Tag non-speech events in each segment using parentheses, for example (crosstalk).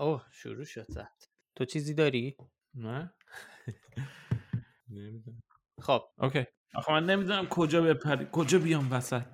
اوه شروع شد تو چیزی داری؟ نه. (laughs) نمی‌دونم. خب. اوکی. آخه من نمی‌دونم کجا بپری کجا بیام وسط.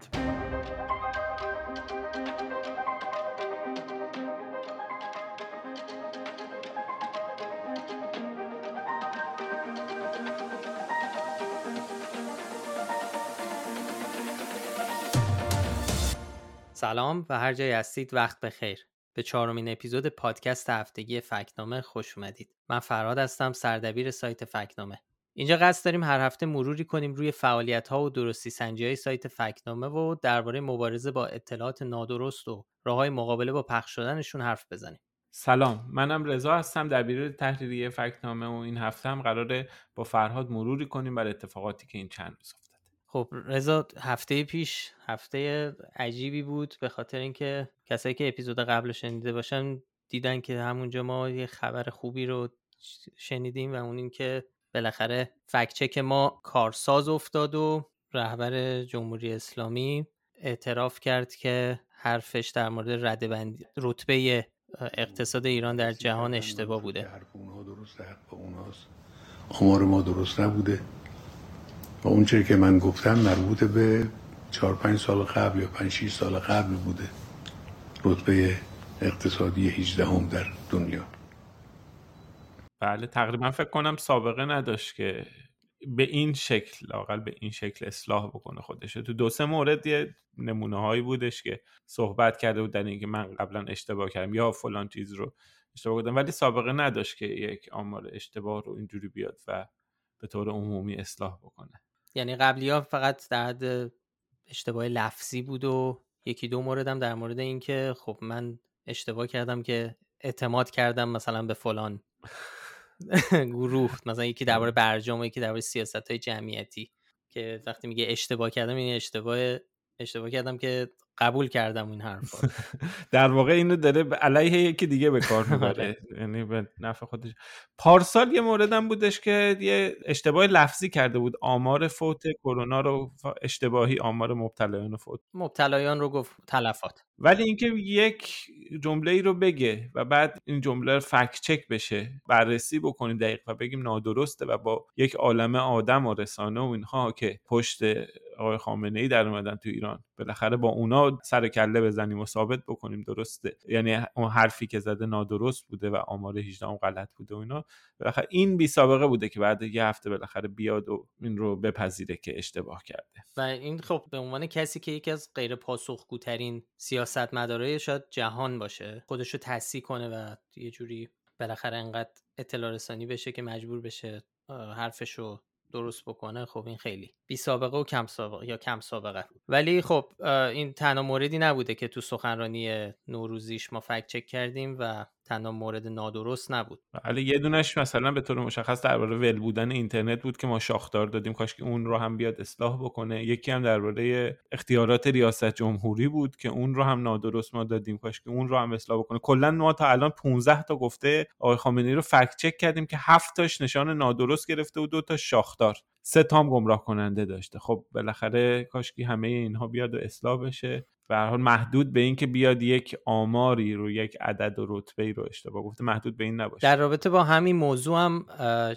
سلام و هر جای هستید وقت بخیر. به چهارمین اپیزود پادکست هفتگی فکنامه خوش اومدید. من فرهاد هستم سردبیر سایت فکنامه اینجا قصد داریم هر هفته مروری کنیم روی فعالیت ها و درستی سنجی های سایت فکنامه و درباره مبارزه با اطلاعات نادرست و راه های مقابله با پخش شدنشون حرف بزنیم. سلام منم رضا هستم دبیر تحریریه فکنامه و این هفته هم قراره با فرهاد مروری کنیم بر اتفاقاتی که این چند روز خب رضا هفته پیش هفته عجیبی بود به خاطر اینکه کسایی که اپیزود قبل شنیده باشن دیدن که همونجا ما یه خبر خوبی رو شنیدیم و اون اینکه بالاخره فکچک ما کارساز افتاد و رهبر جمهوری اسلامی اعتراف کرد که حرفش در مورد ردبندی رتبه اقتصاد ایران در جهان اشتباه بوده. آمار ما درست نبوده. و اون که من گفتم مربوط به چهار پنج سال قبل یا پنج 6 سال قبل بوده. رتبه اقتصادی 18 هم در دنیا. بله تقریبا فکر کنم سابقه نداشت که به این شکل لاقل به این شکل اصلاح بکنه خودش. تو دو سه مورد یه نمونه هایی بودش که صحبت کرده بودن اینکه من قبلا اشتباه کردم یا فلان چیز رو اشتباه کردم. ولی سابقه نداشت که یک آمار اشتباه رو اینجوری بیاد و به طور عمومی اصلاح بکنه. یعنی قبلی ها فقط در حد اشتباه لفظی بود و یکی دو موردم در مورد اینکه خب من اشتباه کردم که اعتماد کردم مثلا به فلان گروه مثلا یکی درباره برجام و یکی درباره سیاست های جمعیتی که وقتی میگه اشتباه کردم این اشتباه اشتباه کردم که قبول کردم این حرف (laughs) در واقع اینو داره علیه یکی دیگه به کار (laughs) می‌بره. آره. یعنی به نفع خودش. پارسال یه موردم بودش که یه اشتباه لفظی کرده بود. آمار فوت کرونا رو اشتباهی آمار مبتلایان فوت. مبتلایان رو گفت تلفات. ولی اینکه یک جمله ای رو بگه و بعد این جمله رو فکت چک بشه بررسی بکنیم دقیق و بگیم نادرسته و با یک عالم آدم و رسانه و اینها که پشت آقای خامنه ای در اومدن تو ایران. بالاخره با اونا سر کله بزنیم و ثابت بکنیم درسته. یعنی اون حرفی که زده نادرست بوده و آمار 18 غلط بوده و اینا. بالاخره این بی سابقه بوده که بعد یه هفته بالاخره بیاد و این رو بپذیره که اشتباه کرده. و این خب به عنوان کسی که یکی از غیر پاسخگوترین سیاستمدارای شاید جهان باشه خودش رو تصحیح کنه و یه جوری بالاخره انقدر اطلاع رسانی بشه که مجبور بشه حرفش رو درست بکنه خب این خیلی. بی سابقه و کم سابقه یا کم سابقه. ولی خب این تنها موردی نبوده که تو سخنرانی نوروزیش ما فکت چک کردیم و تنها مورد نادرست نبود. بله یه دونش مثلا به طور مشخص درباره ول بودن اینترنت بود که ما شاخدار دادیم کاش که اون رو هم بیاد اصلاح بکنه. یکی هم درباره اختیارات ریاست جمهوری بود که اون رو هم نادرست ما دادیم کاش که اون رو هم اصلاح بکنه. کلا ما تا الان 15 تا گفته آقای خامنه‌ای رو فکت چک کردیم که 7 تاش نشان نادرست گرفته و دو تا شاخدار. سه تام گمراه کننده داشته. خب بالاخره کاشکی همه اینها بیاد و اصلاح بشه. به حال محدود به اینکه بیاد یک آماری رو یک عدد و رتبه رو اشتباه گفته محدود به این نباشه. در رابطه با همین موضوع هم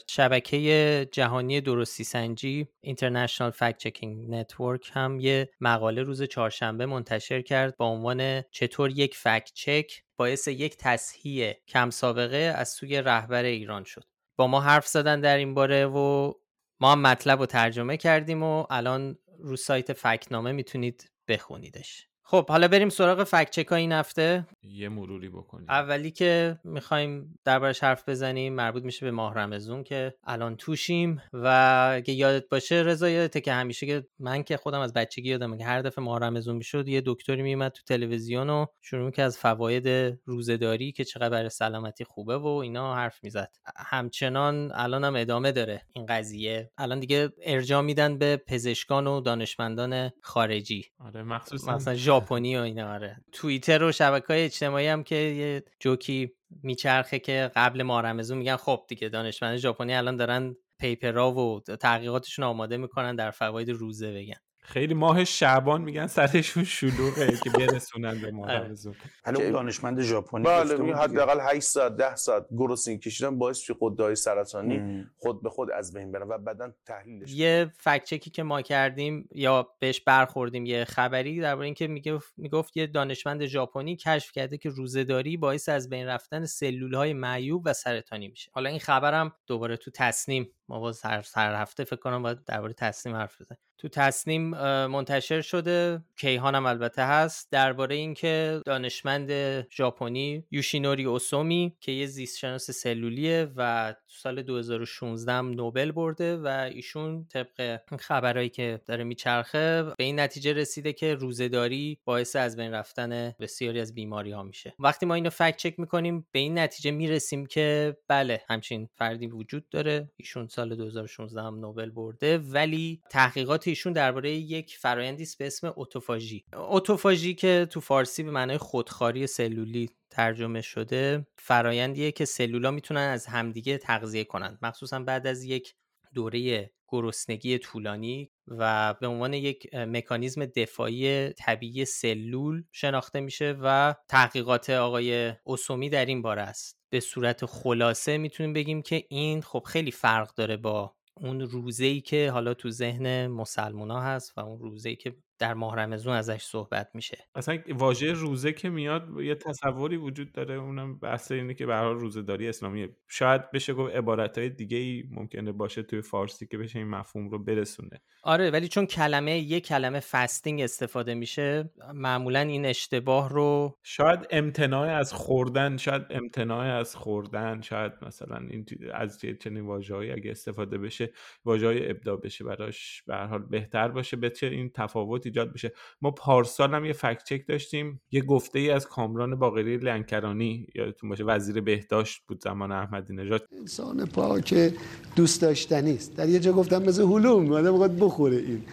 شبکه جهانی درستی سنجی International Fact Checking Network هم یه مقاله روز چهارشنبه منتشر کرد با عنوان چطور یک فکت چک باعث یک تصحیح کم سابقه از سوی رهبر ایران شد. با ما حرف زدن در این باره و ما هم مطلب رو ترجمه کردیم و الان رو سایت فکنامه می‌تونید بخونیدش. خب حالا بریم سراغ فکت چک این هفته. یه مروری بکنیم. اولی که می‌خوایم دربارش حرف بزنیم مربوط میشه به ماه رمزون که الان توشیم و اگه یادت باشه رضا یادته که همیشه که من که خودم از بچگی یادم که هر دفعه ماه رمزون می‌شد یه دکتری میومد تو تلویزیون و شروع که از فواید روزهداری که چقدر برای سلامتی خوبه و اینا حرف می‌زد. همچنان الان هم ادامه داره این قضیه. الان دیگه ارجاع میدن به پزشکان و دانشمندان خارجی. آره مخصوصا مثلا ژاپنی و اینا آره. توییتر و شبکه های اجتماعی هم که یه جوکی میچرخه که قبل مارمزون میگن خب دیگه دانشمند ژاپنی الان دارن پیپرا و تحقیقاتشون آماده می‌کنن در فواید روزه بگن. خیلی ماه شعبان میگن سرشون شلوغه که برسونن به ماه آره. رمضان حالا اون دانشمند ژاپنی بله میگه. حداقل 8 ساعت 10 ساعت گروسین کشیدن باعث میشه غده‌های سرطانی. خود به خود از بین برن و بعدا تحلیلش یه فکت چکی که ما کردیم یا بهش برخوردیم یه خبری درباره اینکه می‌گفت می‌گفت یه دانشمند ژاپنی کشف کرده که روزهداری باعث از بین رفتن سلول های معیوب و سرطانی میشه حالا این خبرم دوباره تو تصنیم ما باز هر هر هفته فکر کنم باید درباره تصنیم حرف بزنیم. تو تصنیم منتشر شده کیهان هم البته هست درباره اینکه دانشمند ژاپنی یوشینوری اوسومی که یه زیستشناس سلولیه و تو سال 2016 هم نوبل برده و ایشون طبق خبرهایی که داره میچرخه به این نتیجه رسیده که روزهداری باعث از بین رفتن بسیاری از بیماری ها میشه. وقتی ما اینو فکت چک می‌کنیم به این نتیجه می‌رسیم که بله همچین فردی وجود داره. ایشون سال 2016 هم نوبل برده ولی تحقیقات ایشون درباره یک فرایندی به اسم اتوفاژی اتوفاژی که تو فارسی به معنای خودخواری سلولی ترجمه شده فرایندیه که سلولا می‌تونن از همدیگه تغذیه کنند. مخصوصا بعد از یک دوره گرسنگی طولانی و به عنوان یک مکانیزم دفاعی طبیعی سلول شناخته میشه و تحقیقات آقای اوسومی در این باره است. به صورت خلاصه می‌تونیم بگیم که این خب خیلی فرق داره با اون روزه‌ای که حالا تو ذهن مسلمونا هست و اون روزه‌ای که در ماه رمضان ازش صحبت میشه. اصلا واژه روزه که میاد یه تصوری وجود داره اونم بحث اینه که به هر حال روزه‌داری اسلامیه. شاید بشه گفت عبارتهای دیگه ای ممکنه باشه توی فارسی که بشه این مفهوم رو برسونه. آره ولی چون کلمه یک کلمه فستینگ استفاده میشه معمولا این اشتباه رو شاید امتناع از خوردن شاید امتناع از خوردن شاید مثلا این از چنین واژه‌هایی اگه استفاده بشه واژه‌های ابداع بشه براش به هر حال بهتر باشه. بچه این تفاوت ایجاد بشه. ما پارسال هم یه فکت چک داشتیم. یه گفته ای از کامران باقری لنکرانی یادتون باشه وزیر بهداشت بود زمان احمدی نژاد. انسان پاک دوست داشتنی است. در یه جا گفتم مثل هلوم آدم بخوره این.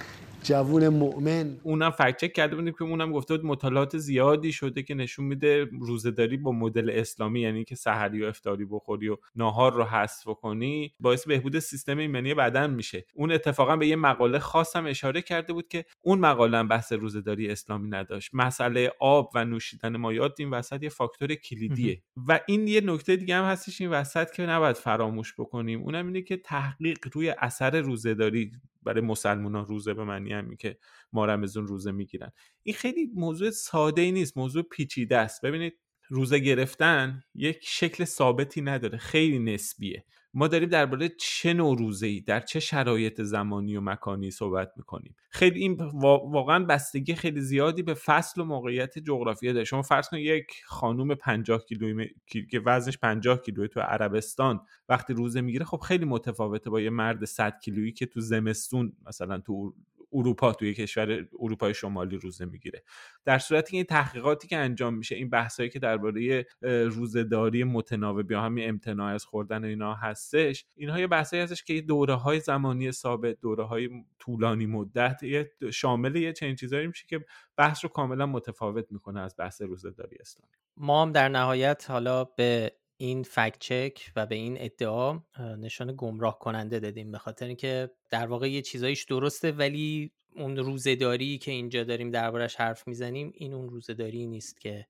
جوون مؤمن. اونم فکت چک کرده بودیم که اونم گفته بود مطالعات زیادی شده که نشون میده روزهداری با مدل اسلامی یعنی که سحری و افطاری بخوری و ناهار رو حذف کنی باعث بهبود سیستم ایمنی بدن میشه. اون اتفاقا به یه مقاله خاصم اشاره کرده بود که اون مقاله هم بحث روزهداری اسلامی نداشت. مسئله آب و نوشیدن مایات این وسط یه فاکتور کلیدیه. و این یه نکته دیگه هم هستش این وسط که نباید فراموش بکنیم. اونم اینه که تحقیق روی اثر روزهداری برای مسلمانان روزه به معنی همین که ما رمضان روزه می‌گیرن. این خیلی موضوع ساده ای نیست موضوع پیچیده است. ببینید روزه گرفتن یک شکل ثابتی نداره خیلی نسبیه. ما داریم درباره چه نوع روزه ای در چه شرایط زمانی و مکانی صحبت می‌کنیم. خیلی این وا- واقعا بستگی خیلی زیادی به فصل و موقعیت جغرافیایی داره. شما فرض کنید یک خانوم 50 کیلویی کی- که وزنش 50 کیلوه تو عربستان وقتی روزه می‌گیره خب خیلی متفاوته با یه مرد 100 کیلویی که تو زمستون مثلا تو اروپا توی کشور اروپای شمالی روزه می‌گیره. در صورتی که این تحقیقاتی که انجام میشه این بحثایی که درباره روزهداری متناوب یا همین امتناع از خوردن اینا هستش اینها یه بحثایی هستش که دوره های زمانی ثابت دوره های طولانی مدت یه شامل یه چنین چیزایی میشه که بحث رو کاملا متفاوت می‌کنه از بحث روزهداری اسلامی. ما هم در نهایت حالا به این فکت چک و به این ادعا نشان گمراه کننده دادیم به خاطر اینکه در واقع یه چیزایش درسته ولی اون روزهداری که اینجا داریم دربارش حرف می‌زنیم این اون روزهداری نیست که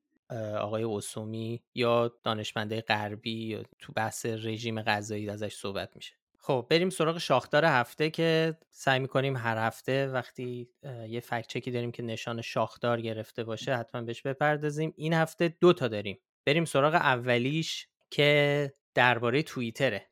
آقای اوسومی یا دانشمنده غربی یا تو بحث رژیم غذایی ازش صحبت میشه. خب بریم سراغ شاخدار هفته که سعی می‌کنیم هر هفته وقتی یه فکت چکی داریم که نشان شاخدار گرفته باشه حتما بهش بپردازیم. این هفته دو تا داریم. بریم سراغ اولیش. که درباره توییتره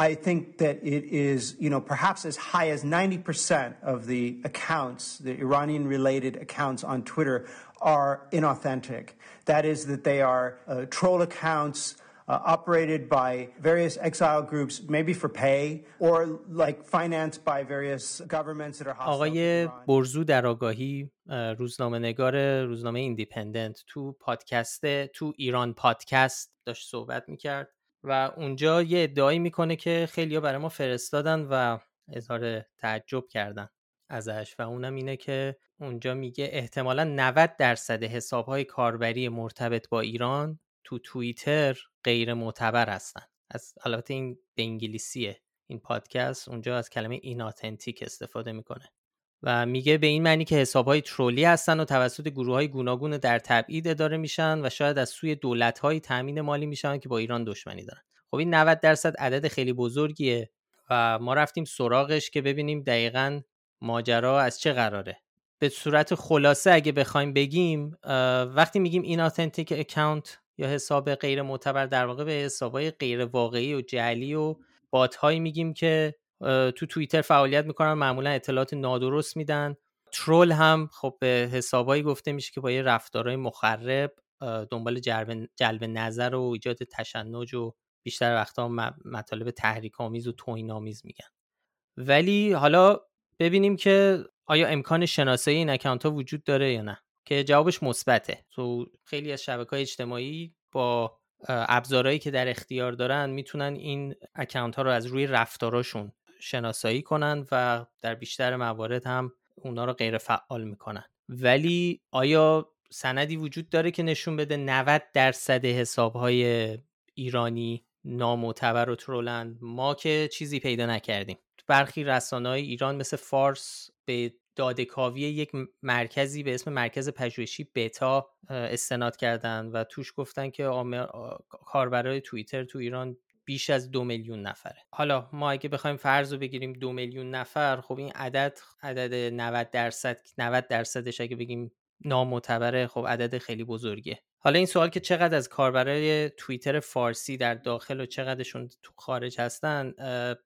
I think that it is, you know, perhaps as high as 90% of the accounts, the Iranian related accounts on Twitter, are inauthentic. That is, that they are uh, troll accounts. Uh, operated by various exile groups, maybe for pay, or like financed by various governments that are hostile آقای. برزو در آگاهی روزنامه نگار روزنامه ایندیپندنت تو پادکست تو ایران پادکست داشت صحبت می‌کرد و اونجا یه ادعایی می‌کنه که خیلی برای ما فرستادن و اظهار تعجب کردن ازش و اونم اینه که اونجا میگه احتمالا 90 درصد حسابهای کاربری مرتبط با ایران تو توییتر غیر معتبر هستن. از البته این به انگلیسیه. این پادکست اونجا از کلمه ایناتنتیک استفاده می‌کنه. و میگه به این معنی که حسابهای ترولی هستن و توسط گروه های گوناگون در تبعید اداره میشن و شاید از سوی دولت های تامین مالی میشن که با ایران دشمنی دارن. خب این 90 درصد عدد خیلی بزرگیه و ما رفتیم سراغش که ببینیم دقیقا ماجرا از چه قراره؟ به صورت خلاصه اگه بخوایم بگیم وقتی میگیم این اتنتیک اکانت یا حساب غیر معتبر در واقع به حسابهای غیر واقعی و جعلی و بات هایی میگیم که تو توییتر فعالیت می‌کنن معمولا اطلاعات نادرست میدن. ترول هم خب به حسابایی گفته میشه که با یه رفتارهای مخرب دنبال جلب, نظر و ایجاد تشنج و بیشتر وقتا مطالب تحریک آمیز و توهین آمیز میگن. ولی حالا ببینیم که آیا امکان شناسایی این اکانت ها وجود داره یا نه که جوابش مثبته. تو خیلی از شبکه های اجتماعی با ابزارهایی که در اختیار دارن می‌تونن این اکانت ها رو از روی رفتاراشون شناسایی کنن و در بیشتر موارد هم اونا رو غیر فعال می‌کنن. ولی آیا سندی وجود داره که نشون بده 90 درصد حساب های ایرانی نامعتبر و ترولند؟ ما که چیزی پیدا نکردیم. برخی رسانه های ایران مثل فارس به دادکاوی یک مرکزی به اسم مرکز پژوهشی بتا استناد کردن و توش گفتن که کاربرای توییتر تو ایران بیش از دو میلیون نفره. حالا ما اگه بخوایم فرض رو بگیریم دو میلیون نفر خب این عدد عدد 90 درصد 90 درصدش اگه بگیم نامعتبره خب عدد خیلی بزرگه. حالا این سوال که چقدر از کاربرای توییتر فارسی در داخل و چقدرشون تو خارج هستن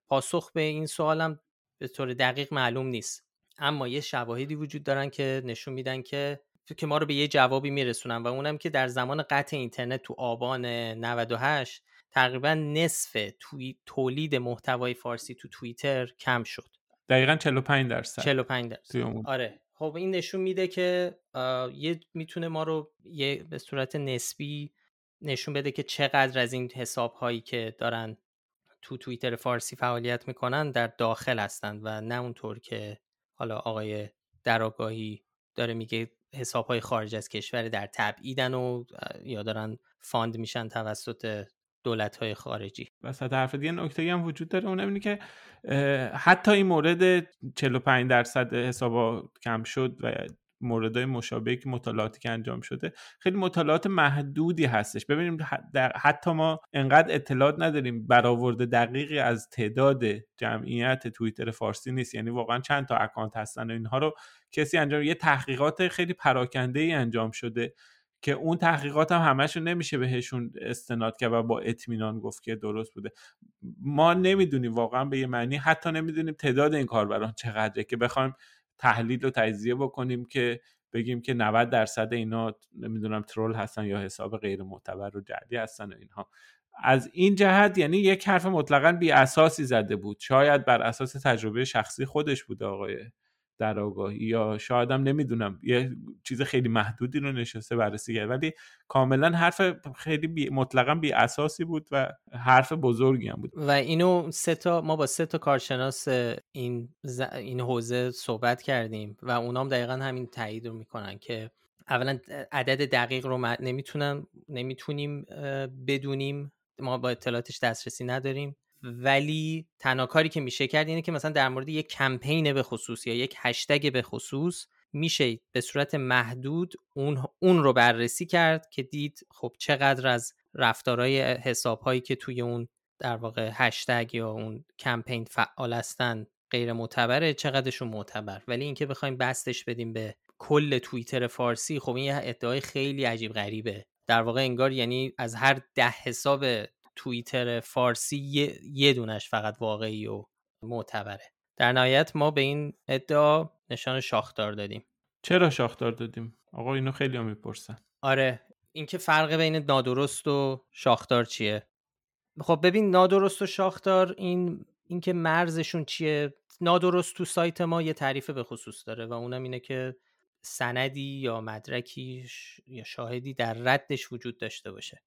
پاسخ به این سوالم به طور دقیق معلوم نیست. اما یه شواهدی وجود دارن که نشون میدن که که ما رو به یه جوابی میرسونن و اونم که در زمان قطع اینترنت تو آبان 98 تقریبا نصف توی تولید محتوای فارسی تو توییتر کم شد. دقیقا 45 درصد. 45 درصد. آره. خب این نشون میده که یه می‌تونه ما رو یه به صورت نسبی نشون بده که چقدر از این حساب هایی که دارن تو توییتر فارسی فعالیت می‌کنن در داخل هستند و نه اونطور که حالا آقای دراگاهی داره میگه حساب های خارج از کشور در تبعیدن و یا دارن فاند میشن توسط دولت های خارجی. وسط حرف دیگه نکته هم وجود داره. اونم اینه که حتی این مورد 45 درصد حسابا کم شد و موردهای مشابهی که مطالعاتی که انجام شده خیلی مطالعات محدودی هستش. ببینیم حتی ما انقدر اطلاعات نداریم. برآورد دقیقی از تعداد جمعیت توییتر فارسی نیست. یعنی واقعا چند تا اکانت هستن و اینها رو کسی انجام یه تحقیقات خیلی پراکنده ای انجام شده. که اون تحقیقات هم همشون نمیشه بهشون استناد کرد و با اطمینان گفت که درست بوده. ما نمی‌دونیم واقعا به یه معنی حتی نمی‌دونیم تعداد این کاربران چقدره که بخوایم تحلیل و تجزیه بکنیم که بگیم که 90 درصد اینا نمی‌دونم ترول هستن یا حساب غیر معتبر و جعلی هستن و اینها. از این جهت یعنی یک حرف مطلقا بی اساسی زده بود. شاید بر اساس تجربه شخصی خودش بوده آقای در آگاهی یا شاید هم نمی‌دونم یه چیز خیلی محدودی رو نشسته بررسی کرد ولی کاملا حرف خیلی بی مطلقا بی اساسی بود و حرف بزرگی هم بود. و اینو سه تا ما با سه تا کارشناس این ز... این حوزه صحبت کردیم و اونام دقیقا همین تایید رو می‌کنن که اولا عدد دقیق رو نمی‌تونم نمی‌تونیم بدونیم ما با اطلاعاتش دسترسی نداریم. ولی تنها کاری که میشه کرد اینه که مثلا در مورد یک کمپین به خصوص یا یک هشتگ به خصوص میشه به صورت محدود اون, اون رو بررسی کرد که دید خب چقدر از رفتارهای حساب هایی که توی اون در واقع هشتگ یا اون کمپین فعال هستن غیر معتبره چقدرشون معتبر. ولی اینکه بخوایم بستش بدیم به کل توییتر فارسی خب این ادعای خیلی عجیب غریبه. در واقع انگار یعنی از هر ده حساب توییتر فارسی یه, یه دونش فقط واقعی و معتبره. در نهایت ما به این ادعا نشان شاخدار دادیم. چرا شاخدار دادیم؟ آقا اینو خیلی هم می‌پرسن. آره اینکه فرق بین نادرست و شاخدار چیه؟ خب ببین نادرست و شاخدار این اینکه مرزشون چیه نادرست تو سایت ما یه تعریف به خصوص داره و اونم اینه که سندی یا مدرکی یا شاهدی در ردش وجود داشته باشه.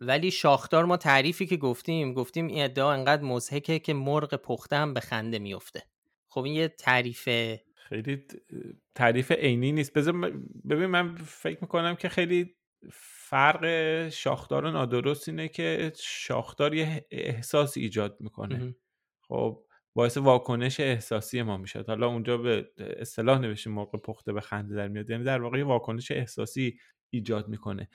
ولی شاخدار ما تعریفی که گفتیم گفتیم این ادعا انقدر مزهکه که مرغ پخته هم به خنده میفته خب این یه تعریف خیلی تعریف عینی نیست. بذار ببین من فکر می‌کنم که خیلی فرق شاخدار و نادرست اینه که شاخدار یه احساس ایجاد می‌کنه. خب باعث واکنش احساسی ما میشه حالا اونجا به اصطلاح نوشیم موقع پخته به خنده در میاد. یعنی در واقع واکنش احساسی ایجاد می‌کنه.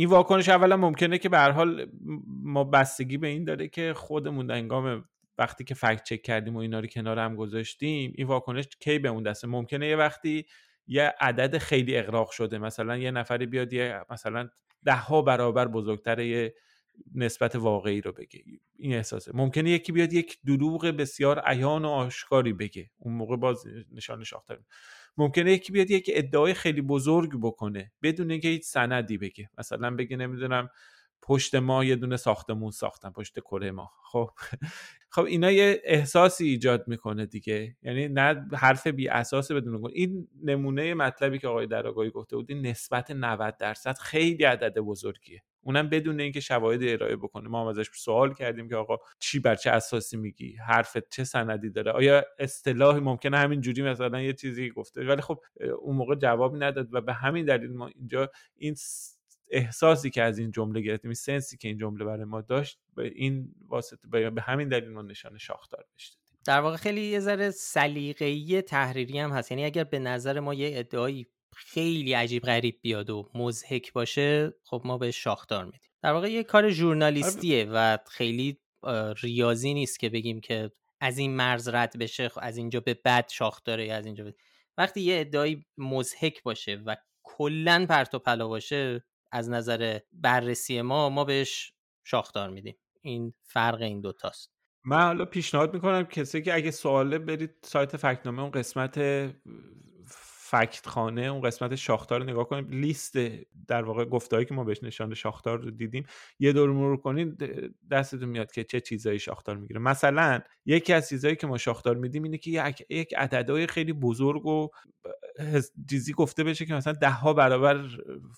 این واکنش اولا ممکنه که به هر حال ما بستگی به این داره که خودمون در انگام وقتی که فکت چک کردیم و اینا رو کنار هم گذاشتیم این واکنش کی به اون دسته؟ ممکنه یه وقتی یه عدد خیلی اقراق شده مثلا یه نفری بیاد یه مثلا ده ها برابر بزرگتر یه نسبت واقعی رو بگه. این احساسه. ممکنه یکی بیاد یک دروغ بسیار عیان و آشکاری بگه. اون موقع باز نشان شاختر ممکنه یکی بیاد یک ادعای خیلی بزرگ بکنه بدون اینکه هیچ سندی بگه. مثلا بگه نمی‌دونم پشت ما یه دونه ساختمون ساختن پشت کره ما. خب خب اینا یه احساسی ایجاد می‌کنه دیگه. یعنی نه حرف بی اساس بدون کن این نمونه مطلبی که آقای دراگاهی گفته بود نسبت 90 درصد خیلی عدد بزرگیه. اونم بدون اینکه شواهد ارائه بکنه. ما هم ازش سوال کردیم که آقا چی بر چه اساسی میگی؟ حرفت چه سندی داره؟ آیا اصطلاحی ممکنه همین جوری مثلا یه چیزی گفته؟ ولی خب اون موقع جوابی نداد و به همین دلیل ما اینجا این احساسی که از این جمله گرفتیم این سنسی که این جمله برای ما داشت به این واسطه به همین دلیل ما نشان شاخدار بشید در واقع خیلی یه ذره سلیقه‌ای تحریری هم هست. یعنی اگر به نظر ما یه ادعایی خیلی عجیب غریب بیاد و مزهک باشه خب ما به شاخدار میدیم. در واقع یه کار ژورنالیستیه و خیلی ریاضی نیست که بگیم که از این مرز رد بشه از اینجا به بعد شاخ داره از اینجا به... وقتی یه ادعایی مزهک باشه و کلا پرت و پلا باشه از نظر بررسی ما ما بهش شاخدار میدیم. این فرق این دوتاست من حالا پیشنهاد می‌کنم کسی که اگه سواله برید سایت فکنامه اون قسمت فکت خانه اون قسمت شاختار رو نگاه کنیم لیست در واقع گفتهایی که ما بهش نشان شاختار رو دیدیم یه دور مرور کنید دستتون میاد که چه چیزایی شاختار می‌گیره. مثلا یکی از چیزایی که ما شاختار میدیم اینه که یک, یک عددهای خیلی بزرگ و چیزی گفته بشه که مثلا ده ها برابر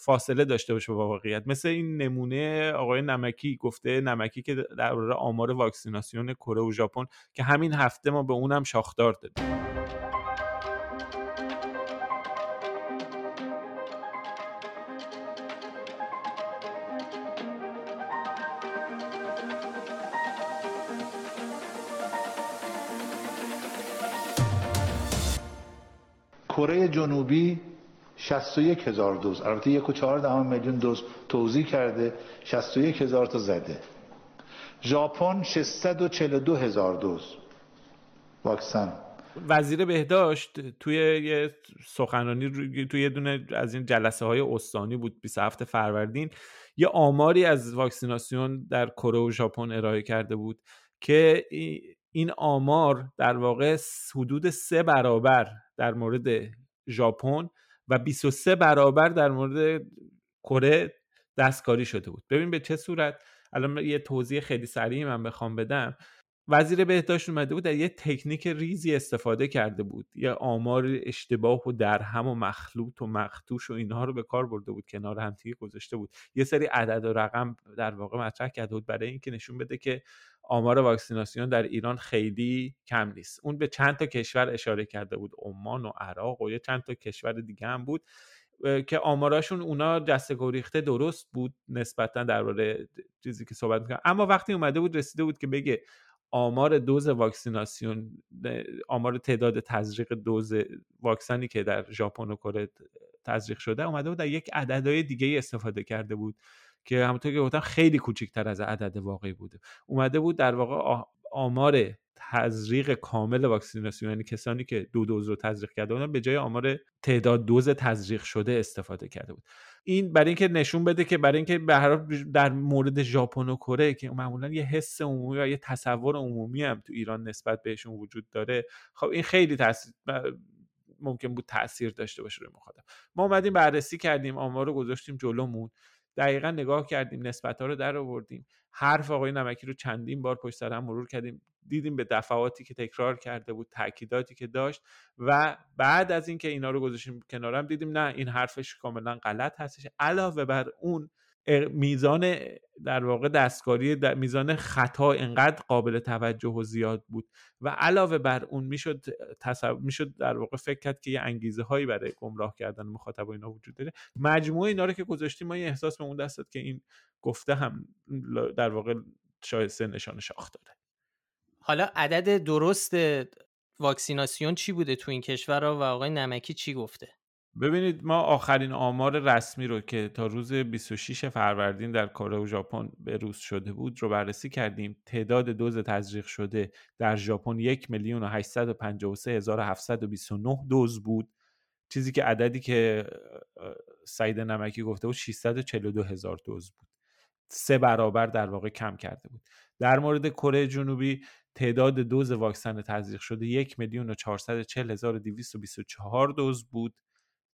فاصله داشته باشه با واقعیت. مثل این نمونه آقای نمکی گفته نمکی که در آمار واکسیناسیون کره و ژاپن که همین هفته ما به اونم شاختار دادیم. کره جنوبی 61 هزار دوز. البته یک و چهار دهم میلیون دوز توضیح کرده 61 هزار تا زده. ژاپن 642 هزار دوز. واکسن. وزیر بهداشت توی یه سخنرانی توی یه دونه از این جلسه های استانی بود 27 فروردین یه آماری از واکسیناسیون در کره و ژاپن ارائه کرده بود که این آمار در واقع حدود سه برابر در مورد ژاپن و 23 برابر در مورد کره دستکاری شده بود. ببین به چه صورت؟ الان یه توضیح خیلی سریعی من بخوام بدم. وزیر بهداشت اومده بود در یه تکنیک ریزی استفاده کرده بود. یه آمار اشتباه و درهم و مخلوط و مختوش و اینها رو به کار برده بود کنار هم تیگه گذاشته بود. یه سری عدد و رقم در واقع مطرح کرده بود برای اینکه نشون بده که آمار واکسیناسیون در ایران خیلی کم نیست. اون به چند تا کشور اشاره کرده بود عمان و عراق و یه چند تا کشور دیگه هم بود که آماراشون اونا دست گریخته درست بود نسبتا درباره چیزی که صحبت می‌کنم. اما وقتی اومده بود رسیده بود که بگه آمار دوز واکسیناسیون آمار تعداد تزریق دوز واکسنی که در ژاپن و کره تزریق شده اومده بود در یک عددهای دیگه استفاده کرده بود که همونطور که گفتم خیلی کوچکتر از عدد واقعی بوده. اومده بود در واقع آمار تزریق کامل واکسیناسیون یعنی کسانی که دو دوز رو تزریق کرده بودن به جای آمار تعداد دوز تزریق شده استفاده کرده بود. این برای اینکه نشون بده که برای اینکه به هر در مورد ژاپن و کره که معمولا یه حس عمومی و یه تصور عمومی هم تو ایران نسبت بهشون وجود داره. خب این خیلی تاثیر ممکن بود تاثیر داشته باشه روی مخاطب. ما اومدیم بررسی کردیم آمار رو گذاشتیم جلومون. دقیقا نگاه کردیم نسبت ها رو در آوردیم. حرف آقای نمکی رو چندین بار پشت سر هم مرور کردیم. دیدیم به دفعاتی که تکرار کرده بود تاکیداتی که داشت و بعد از اینکه اینا رو گذاشتیم کنارم دیدیم نه این حرفش کاملا غلط هستش. علاوه بر اون میزان در واقع دستکاری در میزان خطا انقدر قابل توجه و زیاد بود و علاوه بر اون می‌شد می‌شد در واقع فکر کرد که یه انگیزه هایی برای گمراه کردن مخاطب اینا وجود داره. مجموعه اینا رو که گذاشتیم ما یه احساس به اون دست داد که این گفته هم در واقع شایسته نشان شاخ داره حالا عدد درست واکسیناسیون چی بوده تو این کشور و آقای نمکی چی گفته؟ ببینید ما آخرین آمار رسمی رو که تا روز 26 فروردین در کره و ژاپن به روز شده بود رو بررسی کردیم. تعداد دوز تزریق شده در ژاپن 1 میلیون و 853729 دوز بود. چیزی که عددی که سعید نمکی گفته بود 642 هزار دوز بود. سه برابر در واقع کم کرده بود. در مورد کره جنوبی تعداد دوز واکسن تزریق شده یک میلیون و 440 هزار دوز بود.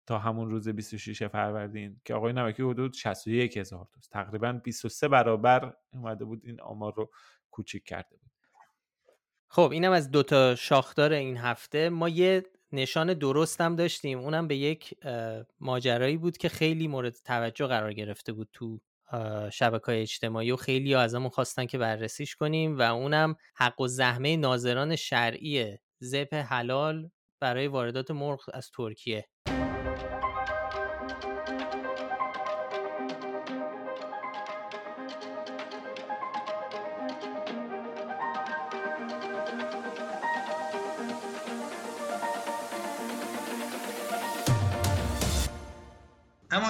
تا همون روز 26 فروردین که آقای نمکی حدود 61 هزار دوست تقریبا 23 برابر اومده بود این آمار رو کوچیک کرده بود. خب اینم از دوتا شاخدار این هفته. ما یه نشان درست هم داشتیم. اونم به یک ماجرایی بود که خیلی مورد توجه قرار گرفته بود تو شبکه های اجتماعی و خیلی ها ازمون خواستن که بررسیش کنیم و اونم حق و زحمه ناظران شرعی زپ حلال برای واردات مرغ از ترکیه.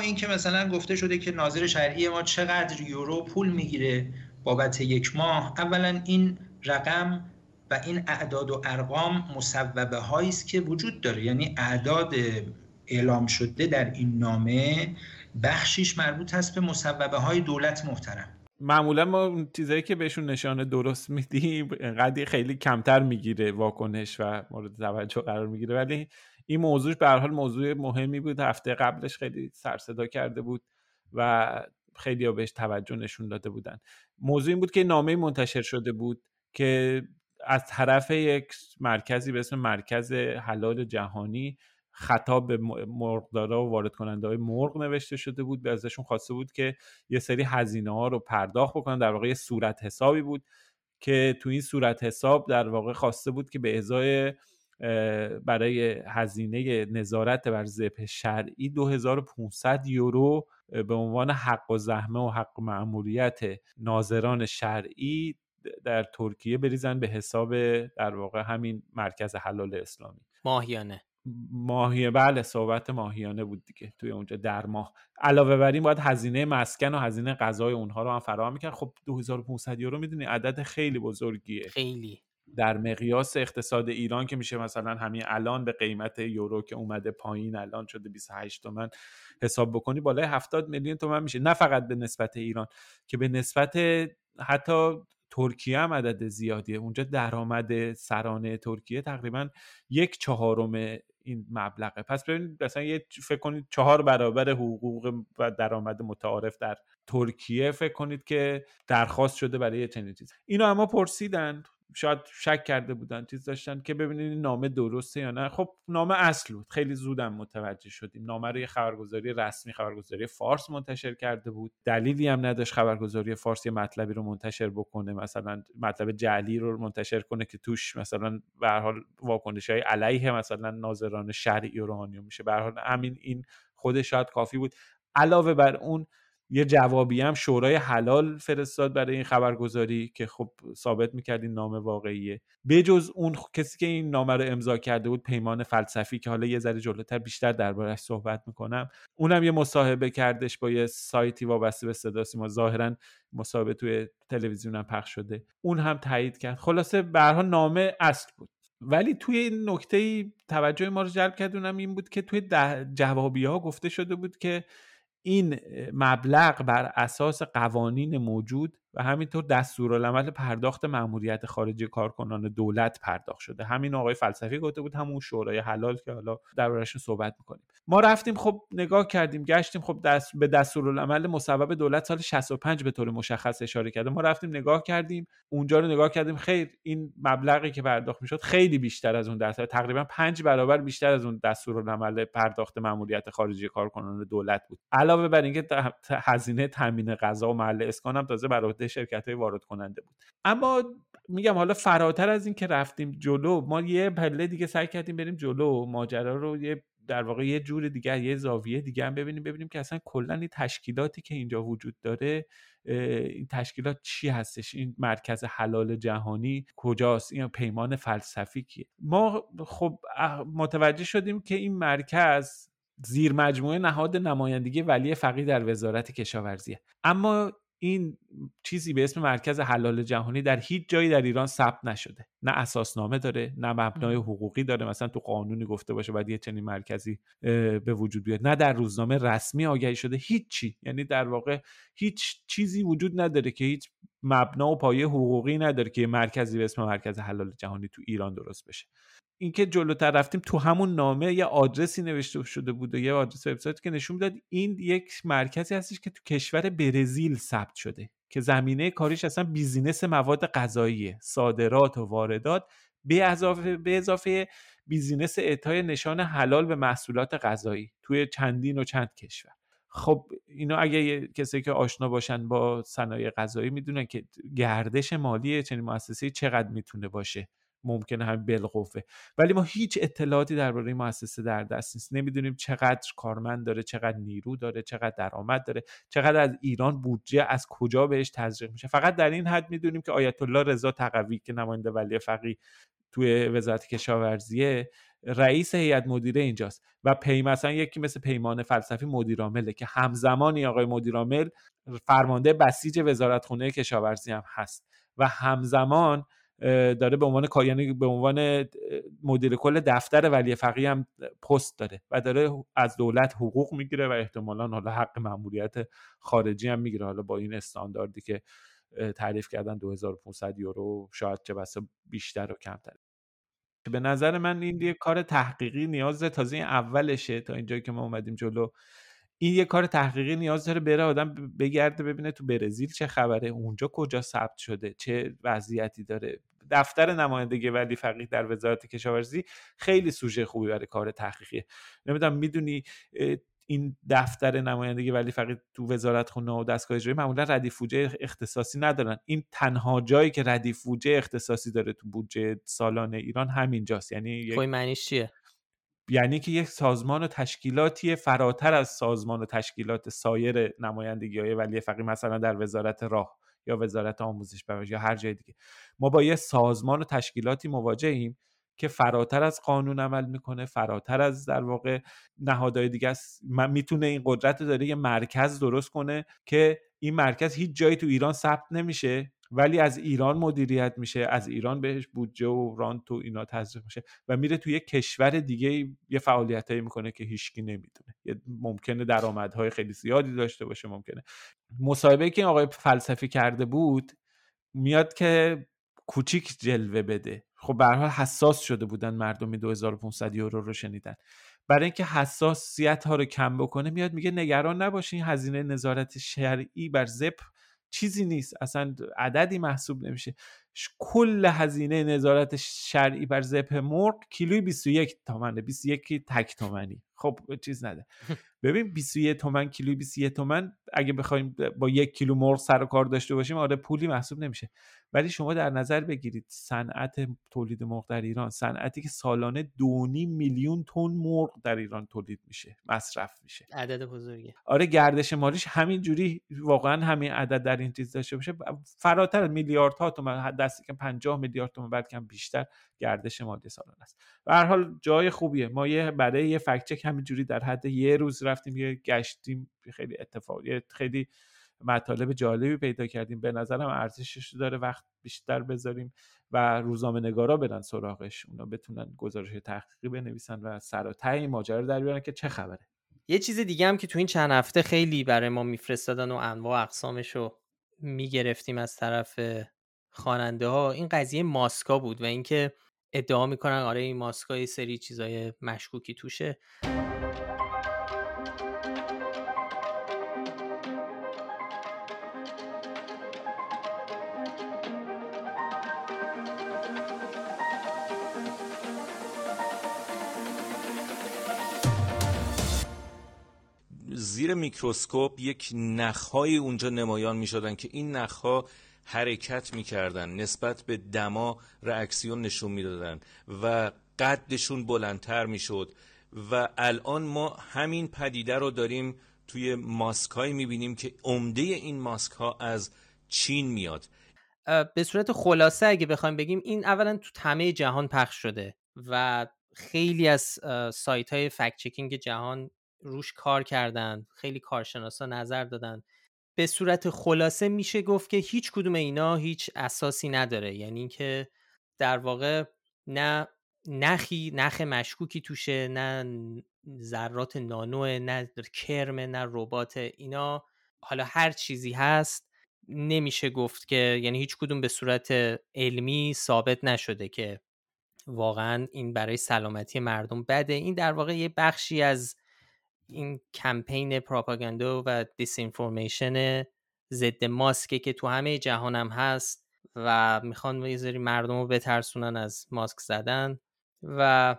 اینکه مثلا گفته شده که ناظر شرعی ما چقدر یورو پول می‌گیره بابت یک ماه اولا این رقم و این اعداد و ارقام مصوبه هایی است که وجود داره. یعنی اعداد اعلام شده در این نامه بخشیش مربوط هست به مصوبه های دولت محترم. معمولا ما چیزایی که بهشون نشانه درست میدیم انقدر خیلی کمتر می‌گیره واکنش و مورد توجه قرار می‌گیره. ولی این موضوع به حال موضوع مهمی بود. هفته قبلش خیلی سر صدا کرده بود و خیلی ها بهش توجه نشون داده بودن. موضوع این بود که نامه منتشر شده بود که از طرف یک مرکزی به اسم مرکز حلال جهانی خطاب به مرغدارا و وارد کننده های مرغ نوشته شده بود به ازشون خواسته بود که یه سری هزینه ها رو پرداخت بکنن. در واقع یه صورت حسابی بود که تو این صورت حساب در واقع خواسته بود که به ازای برای هزینه نظارت بر زبه شرعی 2500 یورو به عنوان حق و زحمه و حق معمولیت ناظران شرعی در ترکیه بریزن به حساب در واقع همین مرکز حلال اسلامی. ماهیانه. ماهیه بله صحبت ماهیانه بود دیگه توی اونجا در ماه. علاوه بر این باید هزینه مسکن و هزینه غذای اونها رو هم فراهم می‌کرد. خب 2500 یورو می‌دونی عدد خیلی بزرگیه. خیلی. در مقیاس اقتصاد ایران که میشه مثلا همین الان به قیمت یورو که اومده پایین الان شده 28 تومن حساب بکنی بالای 70 میلیون تومن میشه. نه فقط به نسبت ایران که به نسبت حتی ترکیه هم عدد زیادیه. اونجا درآمد سرانه ترکیه تقریبا یک چهارم این مبلغه. پس ببینید مثلا یه فکر کنید چهار برابر حقوق و درآمد متعارف در ترکیه فکر کنید که درخواست شده برای چنین چیز اینو اما پرسیدن شاید شک کرده بودن چیز داشتن که ببینید نامه درسته یا نه. خب نامه اصل بود. خیلی زودم متوجه شدیم. نامه رو یه خبرگزاری رسمی خبرگزاری فارس منتشر کرده بود. دلیلی هم نداشت خبرگزاری فارس یه مطلبی رو منتشر بکنه. مثلا مطلب جعلی رو منتشر کنه که توش مثلا به حال واکنش های علیه مثلا ناظران شرعی و روحانی میشه. به حال همین این خودش شاید کافی بود. علاوه بر اون یه جوابی هم شورای حلال فرستاد برای این خبرگزاری که خب ثابت می‌کرد این نامه واقعیه. بجز اون کسی که این نامه رو امضا کرده بود پیمان فلسفی که حالا یه ذره جلوتر بیشتر دربارهش صحبت می‌کنم اونم یه مصاحبه کردش با یه سایتی وابسته به صدا سیما. ظاهرا مصاحبه توی تلویزیونم پخش شده. اون هم تایید کرد. خلاصه به نامه اصل بود. ولی توی این نکته توجه ما رو جلب کرد اونم این بود که توی جوابی ها گفته شده بود که این مبلغ بر اساس قوانین موجود و همینطور دستورالعمل پرداخت ماموریت خارجی کارکنان دولت پرداخت شده. همین آقای فلسفی گفته بود همون شورای حلال که حالا دربارش صحبت می‌کنیم. ما رفتیم خب نگاه کردیم گشتیم خب دست به دستورالعمل مصوب دولت سال 65 به طور مشخص اشاره کرده. ما رفتیم نگاه کردیم اونجا رو نگاه کردیم خیر این مبلغی که پرداخت می‌شد خیلی بیشتر از اون دست تقریبا پنج برابر بیشتر از اون دستورالعمل پرداخت ماموریت خارجی کارکنان دولت بود. علاوه بر اینکه هزینه تامین غذا و محل اسکان هم تازه بر شرکت های وارد کننده بود. اما میگم حالا فراتر از این که رفتیم جلو ما یه پله دیگه سعی کردیم بریم جلو. ماجرا رو یه در واقع یه جور دیگه یه زاویه دیگه هم ببینیم ببینیم که اصلا کلا این تشکیلاتی که اینجا وجود داره این تشکیلات چی هستش؟ این مرکز حلال جهانی کجاست؟ این پیمان فلسفی کیه؟ ما خب متوجه شدیم که این مرکز زیر مجموعه نهاد نمایندگی ولی فقیه در وزارت کشاورزیه. اما این چیزی به اسم مرکز حلال جهانی در هیچ جایی در ایران ثبت نشده. نه اساسنامه داره نه مبنای حقوقی داره مثلا تو قانونی گفته باشه باید یه چنین مرکزی به وجود بیاد. نه در روزنامه رسمی آگهی شده هیچی. یعنی در واقع هیچ چیزی وجود نداره که هیچ مبنا و پایه حقوقی نداره که یه مرکزی به اسم مرکز حلال جهانی تو ایران درست بشه. اینکه جلوتر رفتیم تو همون نامه یه آدرسی نوشته شده بود و یه آدرس وبسایت که نشون می‌داد این یک مرکزی هستش که تو کشور برزیل ثبت شده که زمینه کاریش اصلا business مواد غذاییه صادرات و واردات به اضافه به اضافه business اعطای نشان حلال به محصولات غذایی توی چندین و چند کشور. خب اینا اگه کسی که آشنا باشن با صنایع غذایی می‌دونن که گردش مالی چنین مؤسسه چقدر می‌تونه باشه. ممکنه هم بالقوه. ولی ما هیچ اطلاعاتی درباره این مؤسسه در دست نیست. نمی‌دونیم چقدر کارمند داره چقدر نیرو داره چقدر درآمد داره چقدر از ایران بودجه از کجا بهش تزریق میشه. فقط در این حد می‌دونیم که آیت الله رضا تقوی که نماینده ولی فقی توی وزارت کشاورزیه رئیس هیئت مدیره اینجاست. و پی مثلا یکی مثل پیمان فلسفی مدیرعامله که همزمانی آقای مدیرعامل فرمانده بسیج وزارتخونه کشاورزی هم هست. و همزمان داره به عنوان یعنی به عنوان مدیر کل دفتر ولی فقیه هم پست داره و داره از دولت حقوق می‌گیره و احتمالا حالا حق ماموریت خارجی هم می‌گیره. حالا با این استانداردی که تعریف کردن 2500 یورو شاید چه بسا بیشتر و کمتر. به نظر من این یه کار تحقیقی نیاز تازه اولشه تا اینجایی که ما اومدیم جلو. این یه کار تحقیقی نیاز داره بره آدم بگرده ببینه تو برزیل چه خبره اونجا کجا ثبت شده چه وضعیتی داره. دفتر نمایندگی ولی فقیه در وزارت کشاورزی خیلی سوژه خوبی برای کار تحقیقیه. نمی‌دونم می‌دونی این دفتر نمایندگی ولی فقط تو وزارت خونه و دستگاه اجرایی معمولا ردیف بودجه اختصاصی ندارن. این تنها جایی که ردیف بودجه اختصاصی داره تو بودجه سالانه ایران همینجاست. یعنی خب معنیش چیه؟ یعنی که یک سازمان و تشکیلاتی فراتر از سازمان و تشکیلات سایر نمایندگی های ولی فقی مثلا در وزارت راه یا وزارت آموزش پرورش یا هر جای دیگه. ما با یه سازمان و تشکیلاتی مواجهیم که فراتر از قانون عمل می‌کنه فراتر از در واقع نهادهای دیگه است. می‌تونه این قدرت داره یه مرکز درست کنه که این مرکز هیچ جایی تو ایران ثبت نمیشه. ولی از ایران مدیریت میشه از ایران بهش بودجه و رانت و اینا تزریق میشه و میره توی یه کشور دیگه یه فعالیتایی می‌کنه که هیچکی نمی‌دونه. ممکنه درآمدهای خیلی زیادی داشته باشه ممکنه. مصاحبه که آقای فلسفی کرده بود میاد که کوچیک جلوه بده. خب به حال حساس شده بودن مردمی 2500 یورو رو شنیدن. برای اینکه حساسیت ها رو کم بکنه میاد میگه نگران نباشین هزینه نظارت شرعی بر زپ چیزی نیست اصلا عددی محسوب نمیشه. کل هزینه نظارت شرعی بر زپ مرغ کیلوی 21 تومنه. 21 تک تومنی. خب چیز نده. (laughs) ببین 21 تومن کیلوی 21 تومن اگه بخوایم با یک کیلو مرغ سر و کار داشته باشیم آره پولی محسوب نمیشه. ولی شما در نظر بگیرید صنعت تولید مرغ در ایران صنعتی که سالانه دونی میلیون تن مرغ در ایران تولید میشه مصرف میشه. عدد بزرگی آره گردش مالیش همین جوری واقعا همین عدد در این چیز داشته باشه. فراتر میلیاردها تومن دستی که 50 میلیارد تومن بلکه بیشتر گردش مالی سالانه است. به هر حال جای خوبیه. ما یه برای یه فکت چک همینجوری در حد یه روز رفتیم یه گشتیم خیلی اتفاقی خیلی مطالب جالبی پیدا کردیم. به نظرم ارزشش داره وقت بیشتر بذاریم و روزنامه نگارا برن سراغش. اونا بتونن گزارش تحقیقی بنویسن و سر و این ماجرا در بیارن که چه خبره. یه چیز دیگه هم که تو این چند هفته خیلی برای ما میفرستادن و انواع اقسامش رو می‌گرفتیم از طرف خواننده ها این قضیه ماسکا بود و اینکه ادعا می‌کنن آره این ماسکا سری چیزای مشکوکی توشه. زیر میکروسکوپ یک نخهایی اونجا نمایان می‌شدن که این نخها حرکت می‌کردن نسبت به دما رئاکسیون نشون می‌دادن و قدشون بلندتر می‌شد و الان ما همین پدیده رو داریم توی ماسک هایی می‌بینیم که عمده این ماسک ها از چین میاد. به صورت خلاصه اگه بخوایم بگیم این اولا تو همه جهان پخش شده و خیلی از سایت های فکت چکینگ جهان روش کار کردن خیلی کارشناسا نظر دادن. به صورت خلاصه میشه گفت که هیچ کدوم اینا هیچ اساسی نداره. یعنی اینکه در واقع نه نخی نخ مشکوکی توشه نه ذرات نانو نه کرم نه ربات اینا. حالا هر چیزی هست نمیشه گفت که یعنی هیچ کدوم به صورت علمی ثابت نشده که واقعا این برای سلامتی مردم بده. این در واقع یه بخشی از این کمپین پراپاگاندا و دیسینفورمیشن ضد ماسکه که تو همه جهان هم هست و می‌خوان یه سری مردم رو بترسونن از ماسک زدن و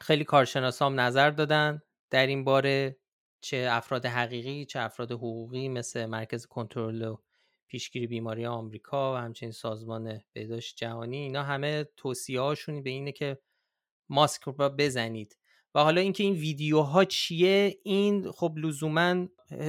خیلی کارشناس هم نظر دادن در این باره چه افراد حقیقی چه افراد حقوقی مثل مرکز کنترل و پیشگیری بیماری آمریکا و همچنین سازمان بهداشت جهانی اینا همه توصیه هاشون به اینه که ماسک رو بزنید. و حالا اینکه این ویدیوها چیه این خب لزوما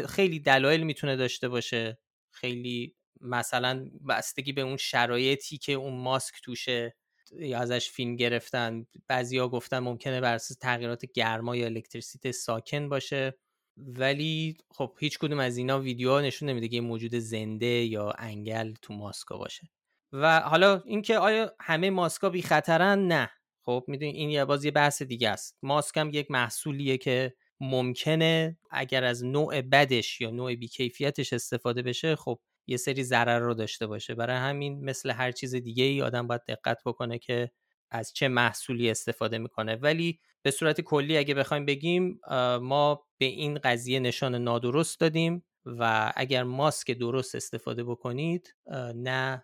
خیلی دلایل می‌تونه داشته باشه. خیلی مثلا بستگی به اون شرایطی که اون ماسک توشه یا ازش فیلم گرفتن. بعضیا گفتن ممکنه بر اساس تغییرات گرما یا الکتریسیته ساکن باشه. ولی خب هیچ کدوم از اینا ویدیوها نشون نمیده که موجود زنده یا انگل تو ماسکا باشه. و حالا اینکه آیا همه ماسکا بی خطرن نه. خب می‌دونی این یه باز یه بحث دیگه است. ماسک هم یک محصولیه که ممکنه اگر از نوع بدش یا نوع بیکیفیتش استفاده بشه خب یه سری ضرر رو داشته باشه. برای همین مثل هر چیز دیگه ای آدم باید دقت بکنه که از چه محصولی استفاده می‌کنه. ولی به صورت کلی اگه بخوایم بگیم ما به این قضیه نشان نادرست دادیم و اگر ماسک درست استفاده بکنید نه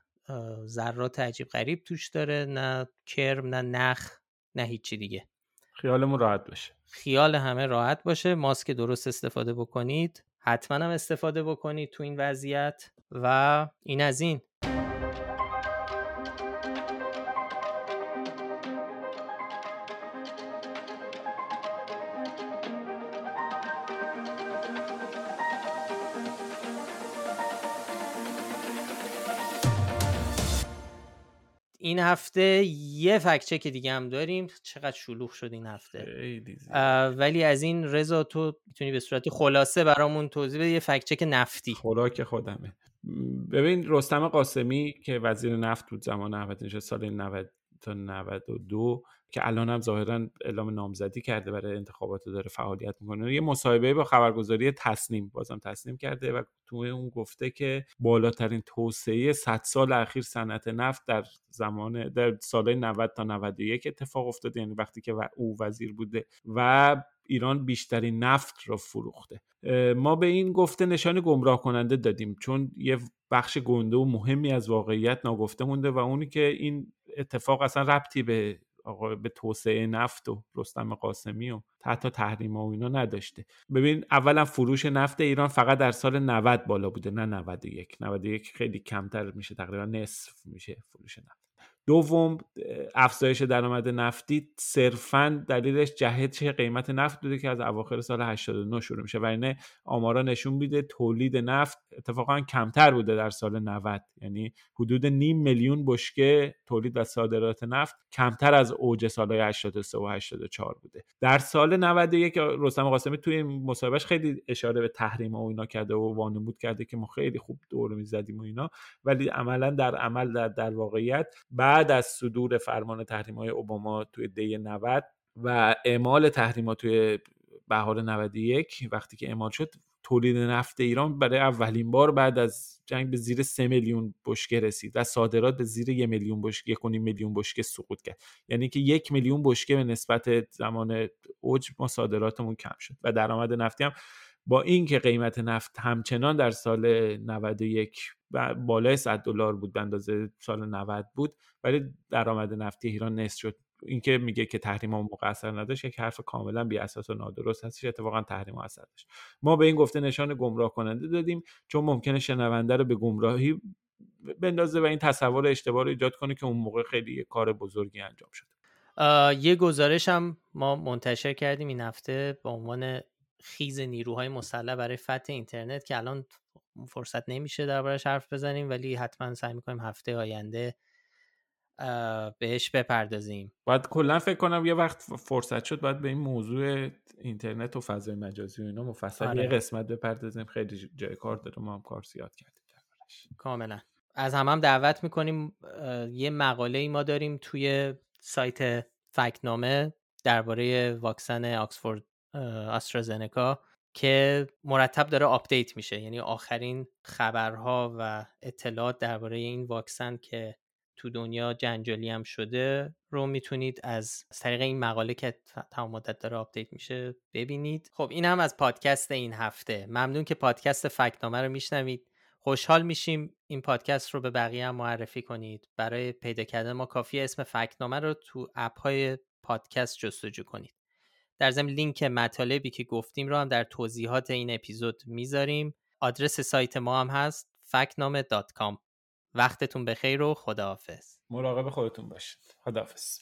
ذرات عجیب غریب توش داره نه کرم نه نخ نه هیچی دیگه. خیالمون راحت باشه. خیال همه راحت باشه. ماسک درست استفاده بکنید. حتما هم استفاده بکنید تو این وضعیت. و این از این. این هفته یه فکچک دیگه هم داریم. چقدر شلوغ شد این هفته. ولی از این رضا تو می‌تونی به صورت خلاصه برامون توضیح بده یه فکچک نفتی. خوراک خودمه. ببین رستم قاسمی که وزیر نفت بود زمان احمدی سال 90 تا 92 که الان هم ظاهرا اعلام نامزدی کرده برای انتخابات داره فعالیت می‌کنه. یه مصاحبه با خبرگزاری تصنیم بازم تصنیم کرده و تو اون گفته که بالاترین توسعه 100 سال اخیر صنعت نفت در زمان در سال 90 تا 91 اتفاق افتاده یعنی وقتی که او وزیر بوده و ایران بیشترین نفت را فروخته. ما به این گفته نشان گمراه کننده دادیم چون یه بخش گنده و مهمی از واقعیت ناگفته مونده و اونی که این اتفاق اصلا ربطی به آقا به توسعه نفت و رستم قاسمی و حتی تحریم و اینا نداشته. ببین اولا فروش نفت ایران فقط در سال 90 بالا بوده نه 91 91 خیلی کمتر میشه تقریبا نصف میشه فروش نفت. دوم افزایش درآمد نفتی صرفا دلیلش جهش قیمت نفت بوده که از اواخر سال 89 شروع میشه و اینه آمارا نشون میده تولید نفت اتفاقا کمتر بوده در سال 90 یعنی حدود نیم میلیون بشکه تولید و صادرات نفت کمتر از اوج سالهای 83 و 84 بوده. در سال 91 رستم قاسمی توی مصاحبهش خیلی اشاره به تحریم و اینا کرده و وانمود کرده که ما خیلی خوب دور می‌زدیم و اینا ولی عملا در عمل در, در واقعیت بعد از صدور فرمان تحریم های اوباما توی دی 90 و اعمال تحریم توی بهار 91 وقتی که اعمال شد تولید نفت ایران برای اولین بار بعد از جنگ به زیر سه میلیون بشکه رسید و صادرات به زیر یک میلیون بشکه یک میلیون بشکه سقوط کرد. یعنی که یک میلیون بشکه به نسبت زمان اوج ما صادراتمون کم شد و درآمد نفتی هم با اینکه قیمت نفت همچنان در سال 91 بالای 100 دلار بود به اندازه سال 90 بود ولی درآمد نفتی ایران نصف شد. اینکه میگه که تحریم ها موقع اثر نداشت یک حرف کاملا بی اساس و نادرست هستش اتفاقا تحریم ها اثر داشت. ما به این گفته نشان گمراه کننده دادیم چون ممکنه شنونده رو به گمراهی بندازه و این تصور اشتباه رو ایجاد کنه که اون موقع خیلی کار بزرگی انجام شد. یه گزارش هم ما منتشر کردیم این هفته به عنوان خیز نیروهای مسلح برای فتح اینترنت که الان فرصت نمیشه دربارش حرف بزنیم ولی حتما سعی می‌کنیم هفته آینده بهش بپردازیم. باید کلا فکر کنم یه وقت فرصت شد باید به این موضوع اینترنت و فضای مجازی و اینا مفصل آره. یه قسمت بپردازیم. خیلی جای کار داره. ما هم کار زیاد کردیم کاملا. از هم, هم دعوت می‌کنیم یه مقاله ای ما داریم توی سایت فکنامه درباره واکسن آکسفورد آسترازنکا که مرتب داره update میشه. یعنی آخرین خبرها و اطلاعات درباره این واکسن که تو دنیا جنجالی هم شده رو می‌تونید از طریق این مقاله که تمام مدت داره update میشه ببینید. خب این هم از پادکست این هفته. ممنون که پادکست فکنامه رو میشنوید. خوشحال میشیم این پادکست رو به بقیه هم معرفی کنید. برای پیدا کردن ما کافیه اسم فکنامه رو تو اپ های پادکست جستجو کنید. در ضمن لینک مطالبی که گفتیم رو هم در توضیحات این اپیزود می‌ذاریم. آدرس سایت ما هم هست فکنامه.com وقتتون بخیر و خداحافظ. مراقب خودتون باشید. خداحافظ.